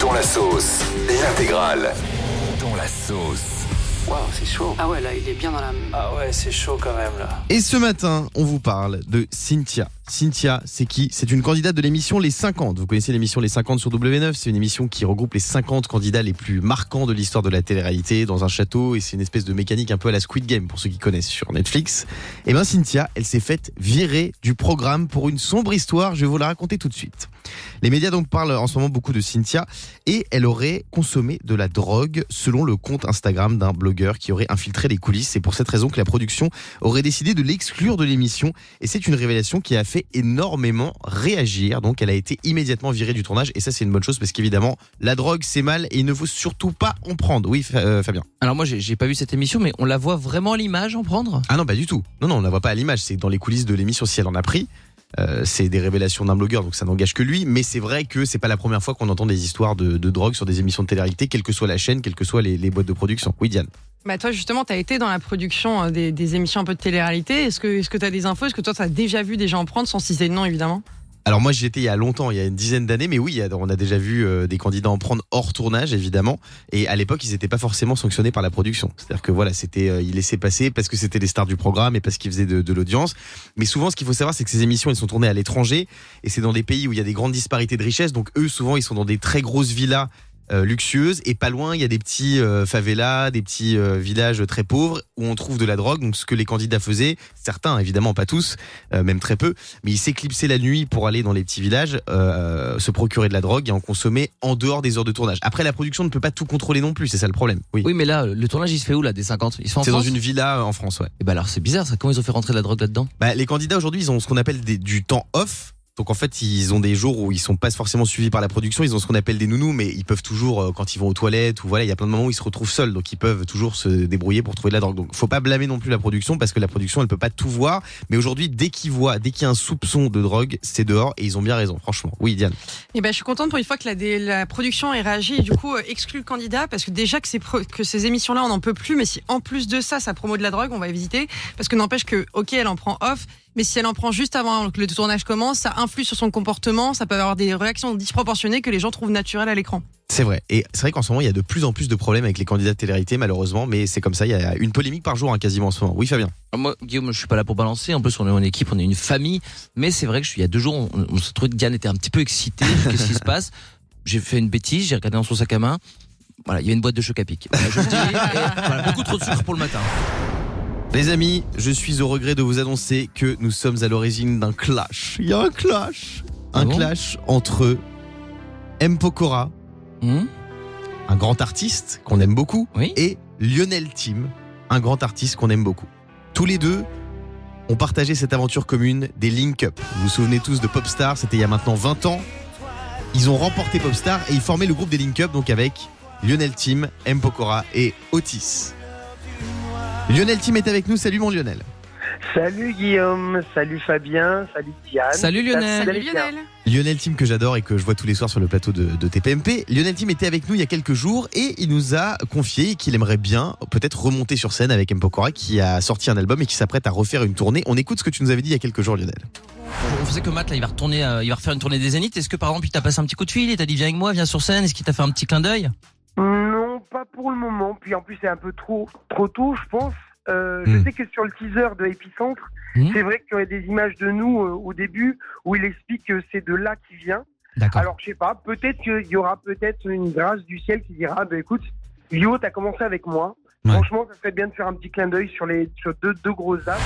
Dans la sauce, l'intégrale. Dans la sauce. Waouh, c'est chaud. Ah ouais, là, il est bien dans la. Ah ouais, c'est chaud quand même là. Et ce matin, on vous parle de Cynthia. Cynthia, c'est qui? C'est une candidate de l'émission Les 50. Vous connaissez l'émission Les 50 sur W9 C'est une émission qui regroupe les 50 candidats les plus marquants de l'histoire de la télé-réalité dans un château et c'est une espèce de mécanique un peu à la Squid Game pour ceux qui connaissent sur Netflix. Et ben Cynthia, elle s'est faite virer du programme pour une sombre histoire. Je vais vous la raconter tout de suite. Les médias donc parlent en ce moment beaucoup de Cynthia et elle aurait consommé de la drogue selon le compte Instagram d'un blogueur qui aurait infiltré les coulisses. C'est pour cette raison que la production aurait décidé de l'exclure de l'émission et c'est une révélation qui a fait énormément réagir. Donc elle a été immédiatement virée du tournage et ça c'est une bonne chose parce qu'évidemment la drogue c'est mal et il ne faut surtout pas en prendre. Oui euh, Fabien. Alors moi j'ai j'ai pas vu cette émission, mais on la voit vraiment à l'image en prendre? Ah non pas du tout. Non non on la voit pas à l'image. C'est dans les coulisses de l'émission si elle en a pris. Euh, c'est des révélations d'un blogueur, donc ça n'engage que lui. Mais c'est vrai que c'est pas la première fois qu'on entend des histoires de, drogue sur des émissions de télé-réalité, quelle que soit la chaîne, quelles que soient les, boîtes de production. Oui, Diane. Bah toi justement, tu as été dans la production euh, des, émissions un peu de télé-réalité. Est-ce que tu as des infos? Est-ce que toi, tu as déjà vu des gens en prendre sans citer de nom évidemment? Alors moi j'y étais il y a longtemps, il y a une dizaine d'années, mais oui, on a déjà vu euh, des candidats en prendre hors tournage évidemment. Et à l'époque ils n'étaient pas forcément sanctionnés par la production. C'est-à-dire que voilà, c'était euh, ils laissaient passer parce que c'était les stars du programme et parce qu'ils faisaient de, de l'audience. Mais souvent ce qu'il faut savoir c'est que ces émissions elles sont tournées à l'étranger et c'est dans des pays où il y a des grandes disparités de richesse. Donc eux souvent ils sont dans des très grosses villas euh, luxueuses et pas loin il y a des petits euh, favelas, des petits euh, villages très pauvres où on trouve de la drogue. Donc ce que les candidats faisaient, certains évidemment pas tous, euh, même très peu, mais ils s'éclipsaient la nuit pour aller dans les petits villages, se procurer de la drogue et en consommer en dehors des heures de tournage. Après la production ne peut pas tout contrôler non plus, c'est ça le problème. Oui. Oui, mais là, le tournage il se fait où là Des 50 Il se fait en C'est dans une villa en France, ouais. Et bah alors c'est bizarre ça. Comment ils ont fait rentrer de la drogue là-dedans? Bah, les candidats aujourd'hui, ils ont ce qu'on appelle des- du temps off. Donc en fait, ils ont des jours où ils sont pas forcément suivis par la production, ils ont ce qu'on appelle des nounous, mais ils peuvent toujours, euh, quand ils vont aux toilettes, ou voilà, il y a plein de moments où ils se retrouvent seuls, donc ils peuvent toujours se débrouiller pour trouver de la drogue. Donc faut pas blâmer non plus la production, parce que la production, elle peut pas tout voir. Mais aujourd'hui, dès qu'ils voient, dès qu'il y a un soupçon de drogue, c'est dehors, et ils ont bien raison, franchement. Oui, Diane. Et ben, je suis contente pour une fois que la, production ait réagi et du coup euh, exclut le candidat parce que déjà que ces, pro- que ces émissions-là, on n'en peut plus. Mais si en plus de ça, ça promo de la drogue, on va éviter. Parce que n'empêche que, ok, elle en prend off, mais si elle en prend juste avant que le tournage commence, ça influe sur son comportement, ça peut avoir des réactions disproportionnées que les gens trouvent naturelles à l'écran. C'est vrai. Et c'est vrai qu'en ce moment, il y a de plus en plus de problèmes avec les candidats de télé-réalité, malheureusement, mais c'est comme ça, il y a une polémique par jour, hein, quasiment en ce moment. Oui, Fabien. Alors Moi, Guillaume, je suis pas là pour balancer. En plus, on est en équipe, on est une famille. Mais c'est vrai que je suis il y a deux jours, on, on se trouvait que Diane était un petit peu excitée. Qu'est-ce qui se passe J'ai fait une bêtise, j'ai regardé dans son sac à main. Voilà, il y a une boîte de choc à pic. Voilà, je le dis. Et voilà, beaucoup trop de sucre pour le matin. Les amis, je suis au regret de vous annoncer que nous sommes à l'origine d'un clash. Il y a un clash. Ah un bon clash entre M. Pokora, Hum un grand artiste qu'on aime beaucoup, Oui. et Lionel Tim, un grand artiste qu'on aime beaucoup. Tous les deux ont partagé cette aventure commune des Link Up. Vous vous souvenez tous de Popstar, c'était il y a maintenant 20 ans. Ils ont remporté Popstar et ils formaient le groupe des Link Up, donc avec Lionel Tim, M. Pokora et Otis. Lionel Tim est avec nous, salut mon Lionel. Salut Guillaume, salut Fabien, salut Diane. Salut Lionel. Allez bien Lionel Tim que j'adore et que je vois tous les soirs sur le plateau de, de TPMP. Lionel Tim était avec nous il y a quelques jours et il nous a confié qu'il aimerait bien peut-être remonter sur scène avec M. Pokora qui a sorti un album et qui s'apprête à refaire une tournée. On écoute ce que tu nous avais dit il y a quelques jours Lionel. On faisait que Matt là, il va retourner, euh, il va refaire une tournée des Zéniths. Est-ce que par exemple, il t'a passé un petit coup de fil, il t'a dit viens avec moi, viens sur scène. Est-ce qu'il t'a fait un petit clin d'œil? Non, pas pour le moment. Puis en plus, c'est un peu trop, trop tôt, je pense. Euh, Je Hmm. sais que sur le teaser de Epicentre, Hmm. c'est vrai qu'il y aurait des images de nous euh, au début où il explique que c'est de là qu'il vient. Alors, je sais pas, peut-être qu'il y aura peut-être une grâce du ciel qui dira, bah, écoute, Lio, t'as commencé avec moi. Ouais. Franchement, ça serait bien de faire un petit clin d'œil sur les sur deux, deux grosses dates.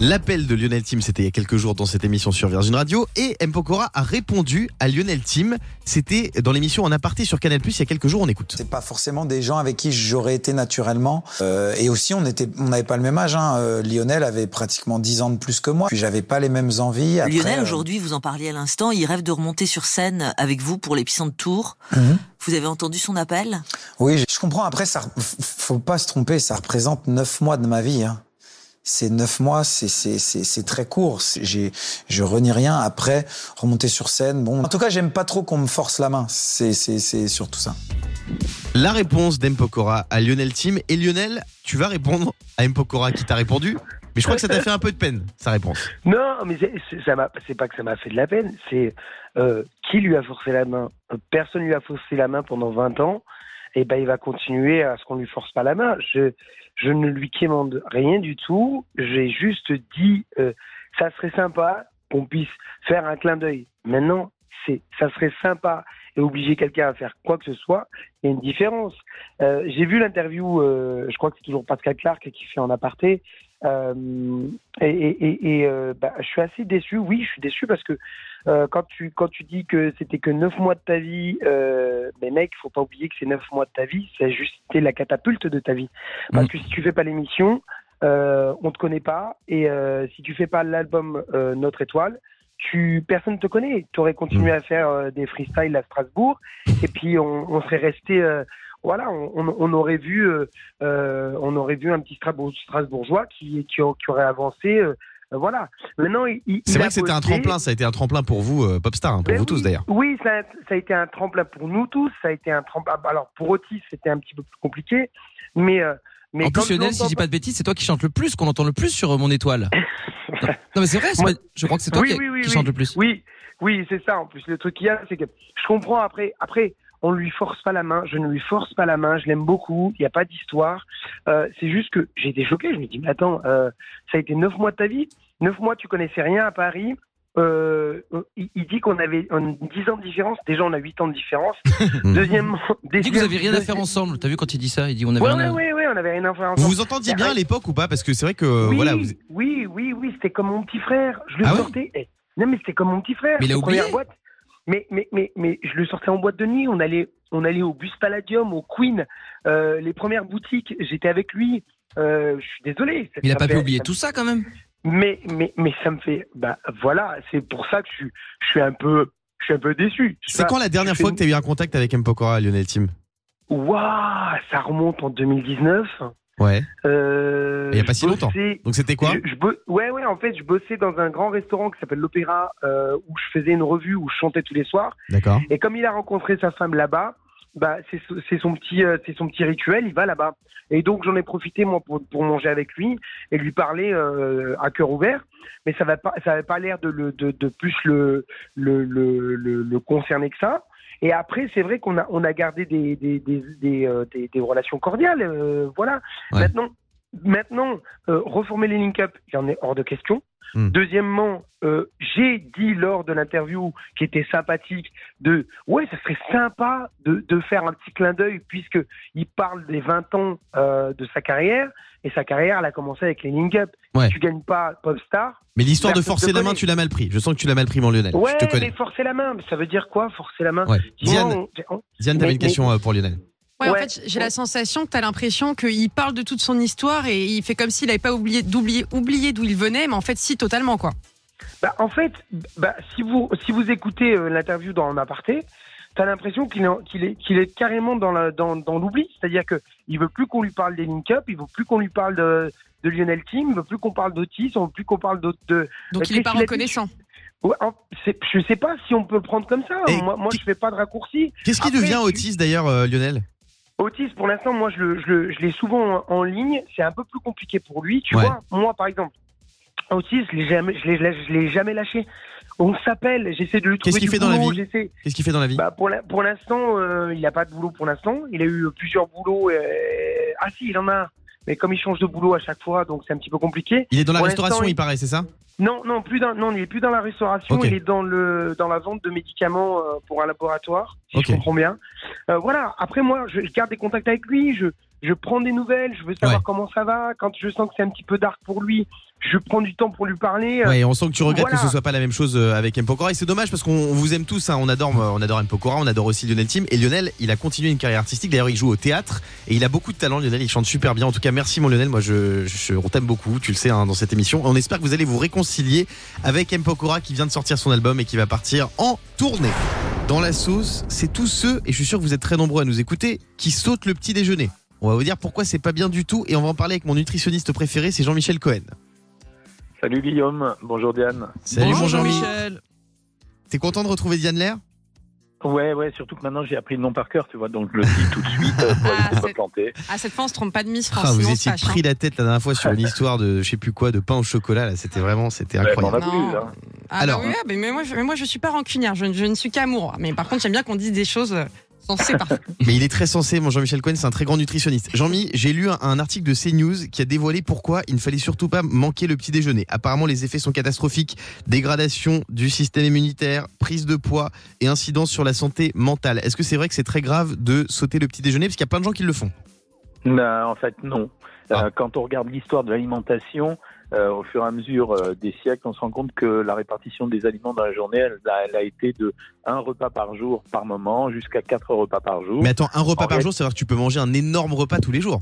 L'appel de Lionel Tim, c'était il y a quelques jours dans cette émission sur Virgin Radio. Et M. Pokora a répondu à Lionel Tim. C'était dans l'émission En aparté sur Canal+, il y a quelques jours, on écoute. C'est pas forcément des gens avec qui j'aurais été naturellement. Euh, et aussi, on était, on n'avait pas le même âge. Hein. Euh, Lionel avait pratiquement 10 ans de plus que moi. Puis j'avais pas les mêmes envies. Après, Lionel, euh, aujourd'hui, vous en parliez à l'instant, il rêve de remonter sur scène avec vous pour l'épicentre tour. Mhm. Vous avez entendu son appel? Oui, je comprends. Après, ça, faut pas se tromper. Ça représente 9 mois de ma vie. Hein. C'est 9 mois, c'est c'est c'est c'est très court. J'ai je renie rien. Après, remonter sur scène. Bon, en tout cas, j'aime pas trop qu'on me force la main. C'est c'est c'est surtout ça. La réponse d'M. Pokora à Lionel Tim. Et Lionel, tu vas répondre à M. Pokora qui t'a répondu. Mais je crois que ça t'a fait un peu de peine, sa réponse. Non, mais ça m'a, c'est pas que ça m'a fait de la peine, c'est euh, qui lui a forcé la main? Euh, Personne lui a forcé la main pendant 20 ans. Et ben, il va continuer à ce qu'on lui force pas la main. Je, je ne lui quémande rien du tout. J'ai juste dit, euh, ça serait sympa qu'on puisse faire un clin d'œil. Maintenant, c'est, ça serait sympa et obliger quelqu'un à faire quoi que ce soit. Il y a une différence. Euh, j'ai vu l'interview, euh, je crois que c'est toujours Pascal Clark qui fait en aparté. Euh, et et, et, et, euh, bah, je suis assez déçu. Oui, je suis déçu parce que euh, quand tu quand tu dis que c'était que neuf mois de ta vie, mais mec, faut pas oublier que c'est neuf mois de ta vie, c'est juste la catapulte de ta vie. Parce Mm. que si tu fais pas l'émission, euh, on te connaît pas, et euh, si tu fais pas l'album euh, Notre Étoile, tu personne te connaît. Tu aurais continué à faire des freestyles à Strasbourg, et puis on, on serait resté. Voilà, on, on- on aurait vu, euh, euh, on aurait vu un petit Strasbourg- Strasbourgeois qui, qui, qui aurait avancé. euh, voilà. Maintenant, C'est vrai que c'était un tremplin, ça a été un tremplin pour vous, euh, Popstar, hein, pour Ben vous tous d'ailleurs. Oui, ça, a- ça a été un tremplin pour nous tous. Ça a été un tremplin. Alors pour Otis, c'était un petit peu plus compliqué, mais euh, mais en plus, Lionel, si je dis pas de bêtises, c'est toi qui chante le plus, qu'on entend le plus sur euh, Mon Étoile. non, non, mais c'est vrai, Moi- je crois que c'est toi Oui, qui, oui, oui, qui oui. chante le plus. Oui, oui, c'est ça. En plus, le truc qu'il y a, c'est que je comprends après. Après, on lui force pas la main. Je ne lui force pas la main. Je l'aime beaucoup. Il n'y a pas d'histoire. Euh, c'est juste que j'ai été choqué. Je me dis, mais attends, euh, ça a été neuf mois de ta vie. Neuf mois, tu connaissais rien à Paris. Euh, il, il dit qu'on avait 10 ans de différence. Déjà, on a 8 ans de différence. Deuxièmement, Il dit que vous avez rien à faire ensemble. T'as vu quand il dit ça Il dit on avait Ouais, rien à... ouais, ouais, on avait rien à faire Vous ensemble. vous entendiez bien Ouais. à l'époque ou pas? Parce que c'est vrai que oui, voilà, vous... oui, oui, oui, c'était comme mon petit frère. Je le Ah sortais. eh, non, mais c'était comme mon petit frère. Mais il a oublié boîtes. Mais, mais, mais, mais je le sortais en boîte de nuit. On allait, on allait au Bus Palladium, au Queen, euh, les premières boutiques. J'étais avec lui. Euh, je suis désolé. ça- Il a ça pas pu oublier ça- tout ça quand même. Mais, mais, mais ça me fait. Bah voilà, c'est pour ça que je suis, je suis un peu, je suis un peu déçu. C'est quand la dernière fois fais- que tu as eu un contact avec M. Pokora, Lionel Tim? Waouh, ça remonte en 2019. Ouais. Euh, Il y a pas si longtemps. Donc c'était quoi je, je bo- Ouais, ouais, en fait, je bossais dans un grand restaurant qui s'appelle l'Opéra, euh, où je faisais une revue, où je chantais tous les soirs. D'accord. Et comme il a rencontré sa femme là-bas, bah, c'est so- c'est son petit, euh, c'est son petit rituel. Il va là-bas. Et donc j'en ai profité moi pour, pour manger avec lui et lui parler euh, à cœur ouvert. Mais ça va pas, ça avait pas l'air de, le, de, de plus le, le, le, le, le concerner que ça. Et après, c'est vrai qu'on a, on a gardé des, des, des, des, euh, des- relations cordiales. euh, voilà. Ouais. Maintenant, maintenant euh, reformer les link-up, il en est hors de question. Hmm. Deuxièmement, euh, j'ai dit lors de l'interview qui était sympathique de ouais, ça serait sympa de, de faire un petit clin d'œil puisque il parle des 20 ans euh, de sa carrière et sa carrière elle a commencé avec les link-up. Ouais. Si tu gagnes pas Popstar, Mais l'histoire de forcer la main, tu l'as mal pris. Je sens que tu l'as mal pris, mon Lionel. ouais, Je te connais. mais forcer la main, ça veut dire quoi forcer la main? Ouais. Diane, on- on- Diane, t'avais une question pour Lionel. Ouais, en fait, j'ai la sensation que tu as l'impression qu'il parle de toute son histoire et il fait comme s'il n'avait pas oublié d'oublier oublié d'où il venait, mais en fait, si, totalement, quoi. Bah, en fait, bah, si vous si vous écoutez euh, l'interview dans En aparté, t'as l'impression qu'il est qu'il est qu'il est carrément dans la dans, dans l'oubli, c'est-à-dire que il veut plus qu'on lui parle des link-up, il veut plus qu'on lui parle de de Lionel Team, il veut plus qu'on parle d'Otis, on veut plus qu'on parle d'autres de Donc, il n'est pas qu'est-ce qu'il a dit reconnaissant. Ouais, je sais pas si on peut le prendre comme ça. Et moi, moi, qui- je fais pas de raccourci. Qu'est-ce qui Après, devient tu- Otis d'ailleurs, euh, Lionel? Otis, pour l'instant, moi, je le, je je l'ai souvent en, en ligne. C'est un peu plus compliqué pour lui. Tu Ouais. vois, moi, par exemple, Otis, je l'ai jamais, je l'ai, l'ai jamais lâché. On s'appelle, j'essaie de lui trouver Qu'est-ce qu'il du fait dans la boulot, vie Qu'est-ce qu'il fait dans la vie Bah, pour l'instant, euh, il n'a pas de boulot pour l'instant. Il a eu plusieurs boulots. euh, Ah si, il en a un. Mais comme il change de boulot à chaque fois, donc c'est un petit peu compliqué. Il est dans la pour restauration, il paraît, c'est ça Non, non, plus dans, non, il est plus dans la restauration. Il est dans le dans la vente de médicaments euh, pour un laboratoire, si je comprends bien. Euh, voilà. Après moi, je, je garde des contacts avec lui. Je je prends des nouvelles. Je veux savoir Ouais. comment ça va. Quand je sens que c'est un petit peu dark pour lui, je prends du temps pour lui parler. Ouais, on sent que tu regrettes voilà. que ce soit pas la même chose euh, avec M. Pokora. Et c'est dommage parce qu'on on vous aime tous. hein. On adore, euh, on adore M. Pokora, on adore aussi Lionel Tim. Et Lionel, il a continué une carrière artistique. D'ailleurs, il joue au théâtre et il a beaucoup de talent. Lionel, il chante super bien. En tout cas, merci mon Lionel. Moi, je, je on t'aime beaucoup. Tu le sais hein, dans cette émission. On espère que vous allez vous réconcilier avec M. Pokora qui vient de sortir son album et qui va partir en tournée. Dans la sauce, c'est tous ceux, et je suis sûr que vous êtes très nombreux à nous écouter, qui sautent le petit déjeuner. On va vous dire pourquoi c'est pas bien du tout et on va en parler avec mon nutritionniste préféré, c'est Jean-Michel Cohen. Salut Guillaume, bonjour Diane. Salut mon Bonjour, Jean-Mi. Michel. T'es content de retrouver Diane Lair? Ouais, ouais, surtout que maintenant j'ai appris le nom par cœur, tu vois, donc je le dis tout de suite euh, pour Ah, éviter de me c'est- planter. Ah, cette fois, on se trompe pas de Miss Ah, France. vous sinon, on étiez pris hein. la tête la dernière fois sur une histoire de je sais plus quoi, de pain au chocolat. Là, c'était vraiment, c'était Ouais, on incroyable. a hein. Ah, Alors- bah oui, mais, mais moi, je, mais moi, je suis pas rancunière. Je, je ne suis qu'amour. Mais par contre, j'aime bien qu'on dise des choses Mais il est très sensé, mon Jean-Michel Cohen, c'est un très grand nutritionniste. Jean-Mi, j'ai lu un, un article de CNews qui a dévoilé pourquoi il ne fallait surtout pas manquer le petit déjeuner. Apparemment, les effets sont catastrophiques. Dégradation du système immunitaire, prise de poids et incidence sur la santé mentale. Est-ce que c'est vrai que c'est très grave de sauter le petit déjeuner? Parce qu'il y a plein de gens qui le font. Ben, en fait, non. Euh, Ah. quand on regarde l'histoire de l'alimentation, euh, au fur et à mesure euh, des siècles, on se rend compte que la répartition des aliments dans la journée, elle, a- elle a été de un repas par jour par moment jusqu'à quatre repas par jour. Mais attends, un repas En par jour, c'est-à-dire que tu peux manger un énorme repas tous les jours?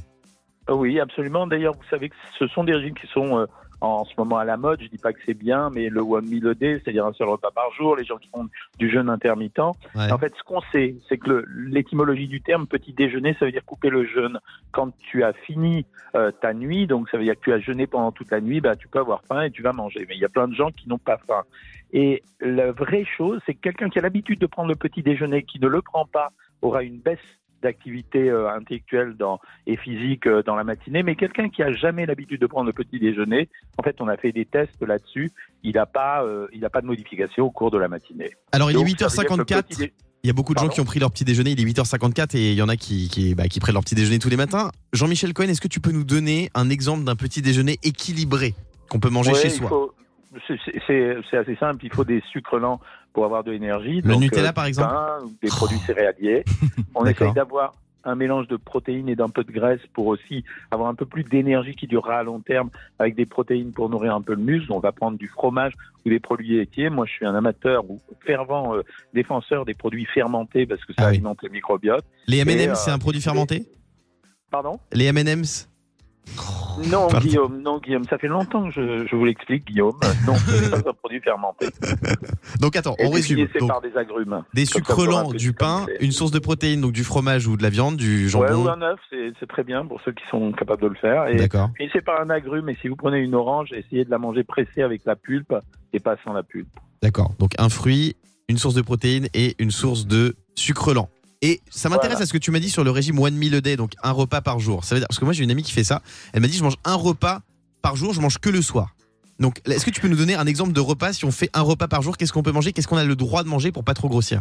Oui, absolument. D'ailleurs, vous savez que ce sont des régimes qui sont euh, en ce moment à la mode. Je dis pas que c'est bien, mais le one meal a day, c'est-à-dire un seul repas par jour, les gens qui font du jeûne intermittent. Ouais. En fait, ce qu'on sait, c'est que l'étymologie du terme petit déjeuner, ça veut dire couper le jeûne. Quand tu as fini euh, ta nuit, donc ça veut dire que tu as jeûné pendant toute la nuit, bah, tu peux avoir faim et tu vas manger. Mais il y a plein de gens qui n'ont pas faim. Et la vraie chose, c'est que quelqu'un qui a l'habitude de prendre le petit déjeuner, qui ne le prend pas, aura une baisse d'activité euh, intellectuelle dans, et physique euh, dans la matinée, mais quelqu'un qui a jamais l'habitude de prendre le petit déjeuner, en fait, on a fait des tests là-dessus, il n'a pas, euh, il pas de modification au cours de la matinée. Alors, il est Donc, ça veut dire que le 8h54. petit dé- Il y a beaucoup de gens qui ont pris leur petit déjeuner. Il est 8h54 et il y en a qui, qui, bah, qui prennent leur petit déjeuner tous les matins. Jean-Michel Cohen, est-ce que tu peux nous donner un exemple d'un petit déjeuner équilibré qu'on peut manger Ouais, chez soi? faut- c'est assez simple, il faut des sucres lents pour avoir de l'énergie. Le Donc, Nutella, euh, par exemple pain, des produits céréaliers. On essaye d'avoir un mélange de protéines et d'un peu de graisse pour aussi avoir un peu plus d'énergie qui durera à long terme avec des protéines pour nourrir un peu le muscle. On va prendre du fromage ou des produits laitiers. Moi, je suis un amateur ou fervent euh, défenseur des produits fermentés parce que ça Ah oui. alimente le microbiote. Les Et, M&M's, euh, c'est un produit fermenté? Pardon? Les M&M's? Non, Pardon. Guillaume, non, Guillaume. Ça fait longtemps que je, je vous l'explique, Guillaume. Non, ce n'est pas un produit fermenté. Donc attends, Et on résume. c'est Donc, par des agrumes. des sucres lents, du pain, une source de protéines, donc du fromage ou de la viande, du Ouais, jambon. ou un œuf, c'est c'est très bien pour ceux qui sont capables de le faire. Et D'accord. finissez par un agrume. Et si vous prenez une orange, essayez de la manger pressée avec la pulpe et pas sans la pulpe. D'accord. Donc un fruit, une source de protéines et une source de sucre lent. Et ça m'intéresse Voilà. à ce que tu m'as dit sur le régime one meal a day, donc un repas par jour. Ça veut dire parce que moi j'ai une amie qui fait ça. Elle m'a dit je mange un repas par jour, je mange que le soir. Donc est-ce que tu peux nous donner un exemple de repas? Si on fait un repas par jour Qu'est-ce qu'on peut manger? Qu'est-ce qu'on a le droit de manger pour pas trop grossir?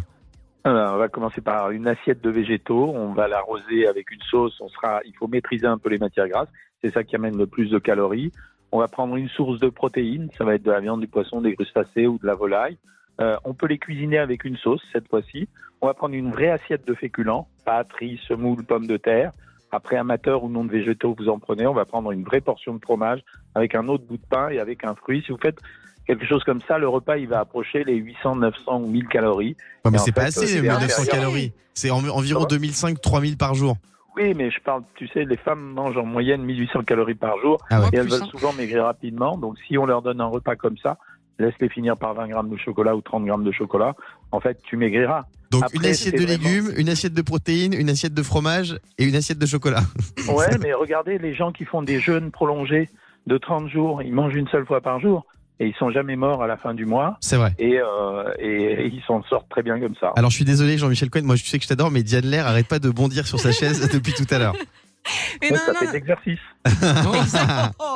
Alors, on va commencer par une assiette de végétaux. On va l'arroser avec une sauce. On sera, il faut maîtriser un peu les matières grasses. C'est ça qui amène le plus de calories. On va prendre une source de protéines. Ça va être de la viande, du poisson, des crustacés ou de la volaille. Euh, on peut les cuisiner avec une sauce cette fois-ci. On va prendre une vraie assiette de féculents, pâtes, riz, semoule, pommes de terre. Après, amateur ou non de végétaux, vous en prenez. On va prendre une vraie portion de fromage avec un autre bout de pain et avec un fruit. Si vous faites quelque chose comme ça, le repas, il va approcher les 800, 900 ou 1000 calories. Ouais, mais c'est pas assez, c'est 1900 inférieur. calories. C'est en- environ Comment 2005, 3000 par jour. Oui, mais je parle, tu sais, les femmes mangent en moyenne 1800 calories par jour Ah ouais. et elles veulent hein. souvent maigrir rapidement. Donc, si on leur donne un repas comme ça, laisse-les finir par 20 grammes de chocolat ou 30 grammes de chocolat, en fait, tu maigriras. Donc Après, une assiette de vraiment- légumes, une assiette de protéines, une assiette de fromage et une assiette de chocolat. Ouais, mais regardez les gens qui font des jeûnes prolongés de 30 jours, ils mangent une seule fois par jour et ils sont jamais morts à la fin du mois C'est vrai. et, euh, et, et ils s'en sortent très bien comme ça. Alors je suis désolé Jean-Michel Cohen, moi je sais que je t'adore, mais Diane Lair arrête pas de bondir sur sa chaise depuis tout à l'heure. Mais Ouais, non, ça non, fait de l'exercice.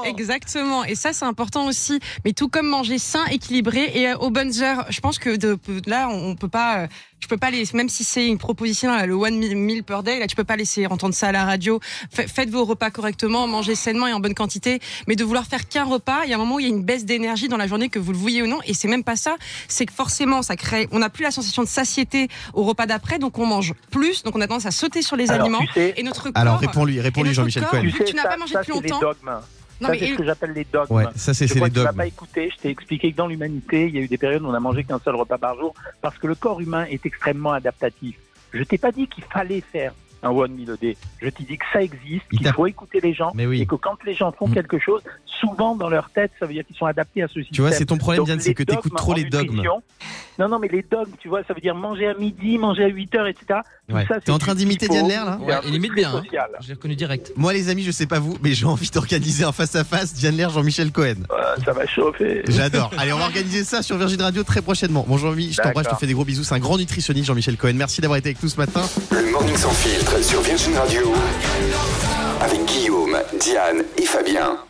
Exactement. Et ça, c'est important aussi. Mais tout comme manger sain, équilibré et euh, aux bonnes heures. Je pense que de, là, on peut pas. Je peux pas les. Même si c'est une proposition, là, le one meal per day, là, tu peux pas laisser entendre ça à la radio. Fa- Faites vos repas correctement, mangez sainement et en bonne quantité. Mais de vouloir faire qu'un repas, il y a un moment où il y a une baisse d'énergie dans la journée, que vous le vouliez ou non. Et c'est même pas ça. C'est que forcément, ça crée. On n'a plus la sensation de satiété au repas d'après, donc on mange plus. Donc on a tendance à sauter sur les Alors, aliments. tu sais, Et notre corps. Alors réponds-lui, réponds-lui Jean-Michel Cohen. tu sais, tu n'as pas mangé ça, depuis longtemps. Dogmes. Non, ça, c'est ce que j'appelle les dogmes. Ouais, ça c'est Je c'est crois les que tu m'as dogmes. pas écouté. Je t'ai expliqué que dans l'humanité, il y a eu des périodes où on a mangé qu'un seul repas par jour parce que le corps humain est extrêmement adaptatif. Je t'ai pas dit qu'il fallait faire un one day. Je t'ai dit que ça existe, Il qu'il faut écouter les gens Mais oui. et que quand les gens font Mm. quelque chose, souvent dans leur tête, ça veut dire qu'ils sont adaptés à ce système. Tu vois, c'est ton problème, Diane, c'est que tu écoutes trop les dogmes. Non, non, mais les dogmes, tu vois, ça veut dire manger à midi, manger à 8 heures, etc. Tout Ouais. T'es en train d'imiter Diane Lair, là Ouais, il imite bien, hein. Je l'ai reconnu direct. Moi, les amis, je sais pas vous, mais j'ai envie d'organiser un face-à-face Diane Lair, Jean-Michel Cohen. Euh, ça va chauffer. J'adore. Allez, on va organiser ça sur Virgin Radio très prochainement. Bon, Jean-Mi, je t'embrasse, je te fais des gros bisous. C'est un grand nutritionniste, Jean-Michel Cohen. Merci d'avoir été avec nous ce matin. Le Morning Sans Filtre sur Virgin Radio. Avec Guillaume, Diane et Fabien.